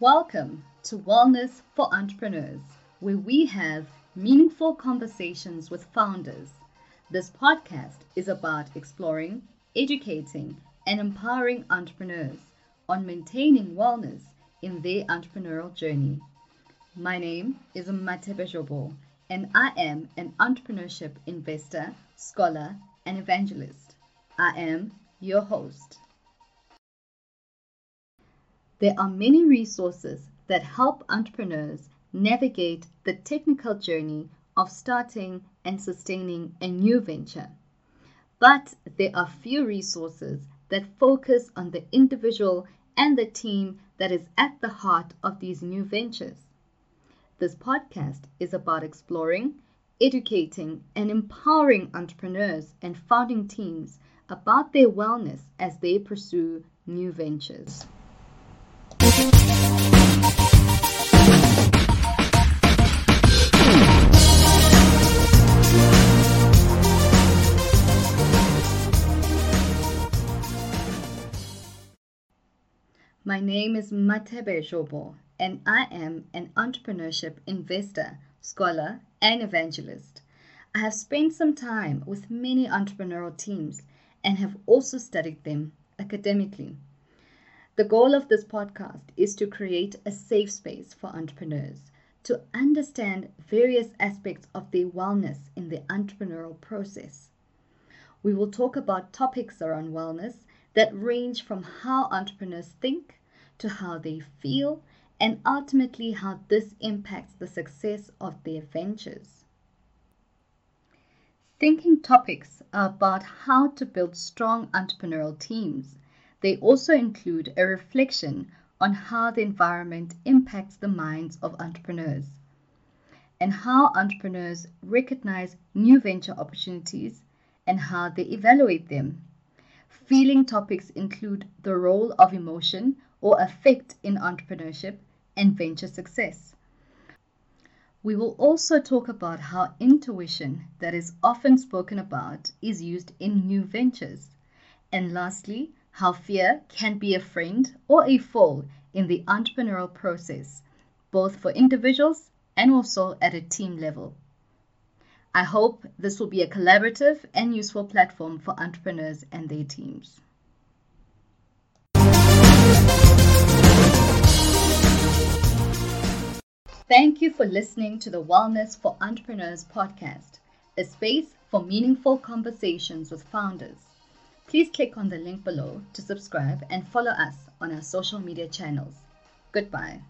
Welcome to Wellness for Entrepreneurs, where we have meaningful conversations with founders. This podcast is about exploring, educating, and empowering entrepreneurs on maintaining wellness in their entrepreneurial journey. My name is Matebe Jobo, and I am an entrepreneurship investor, scholar, and evangelist. I am your host. There are many resources that help entrepreneurs navigate the technical journey of starting and sustaining a new venture. But there are few resources that focus on the individual and the team that is at the heart of these new ventures. This podcast is about exploring, educating, and empowering entrepreneurs and founding teams about their wellness as they pursue new ventures. My name is Matebe Jobo, and I am an entrepreneurship investor, scholar, and evangelist. I have spent some time with many entrepreneurial teams and have also studied them academically. The goal of this podcast is to create a safe space for entrepreneurs to understand various aspects of their wellness in the entrepreneurial process. We will talk about topics around wellness that range from how entrepreneurs think to how they feel and ultimately how this impacts the success of their ventures. Thinking topics are about how to build strong entrepreneurial teams. They also include a reflection on how the environment impacts the minds of entrepreneurs and how entrepreneurs recognize new venture opportunities and how they evaluate them. Feeling topics include the role of emotion or affect in entrepreneurship and venture success. We will also talk about how intuition, that is often spoken about, is used in new ventures. And lastly, how fear can be a friend or a foe in the entrepreneurial process, both for individuals and also at a team level. I hope this will be a collaborative and useful platform for entrepreneurs and their teams. Thank you for listening to the Wellness for Entrepreneurs podcast, a space for meaningful conversations with founders. Please click on the link below to subscribe and follow us on our social media channels. Goodbye.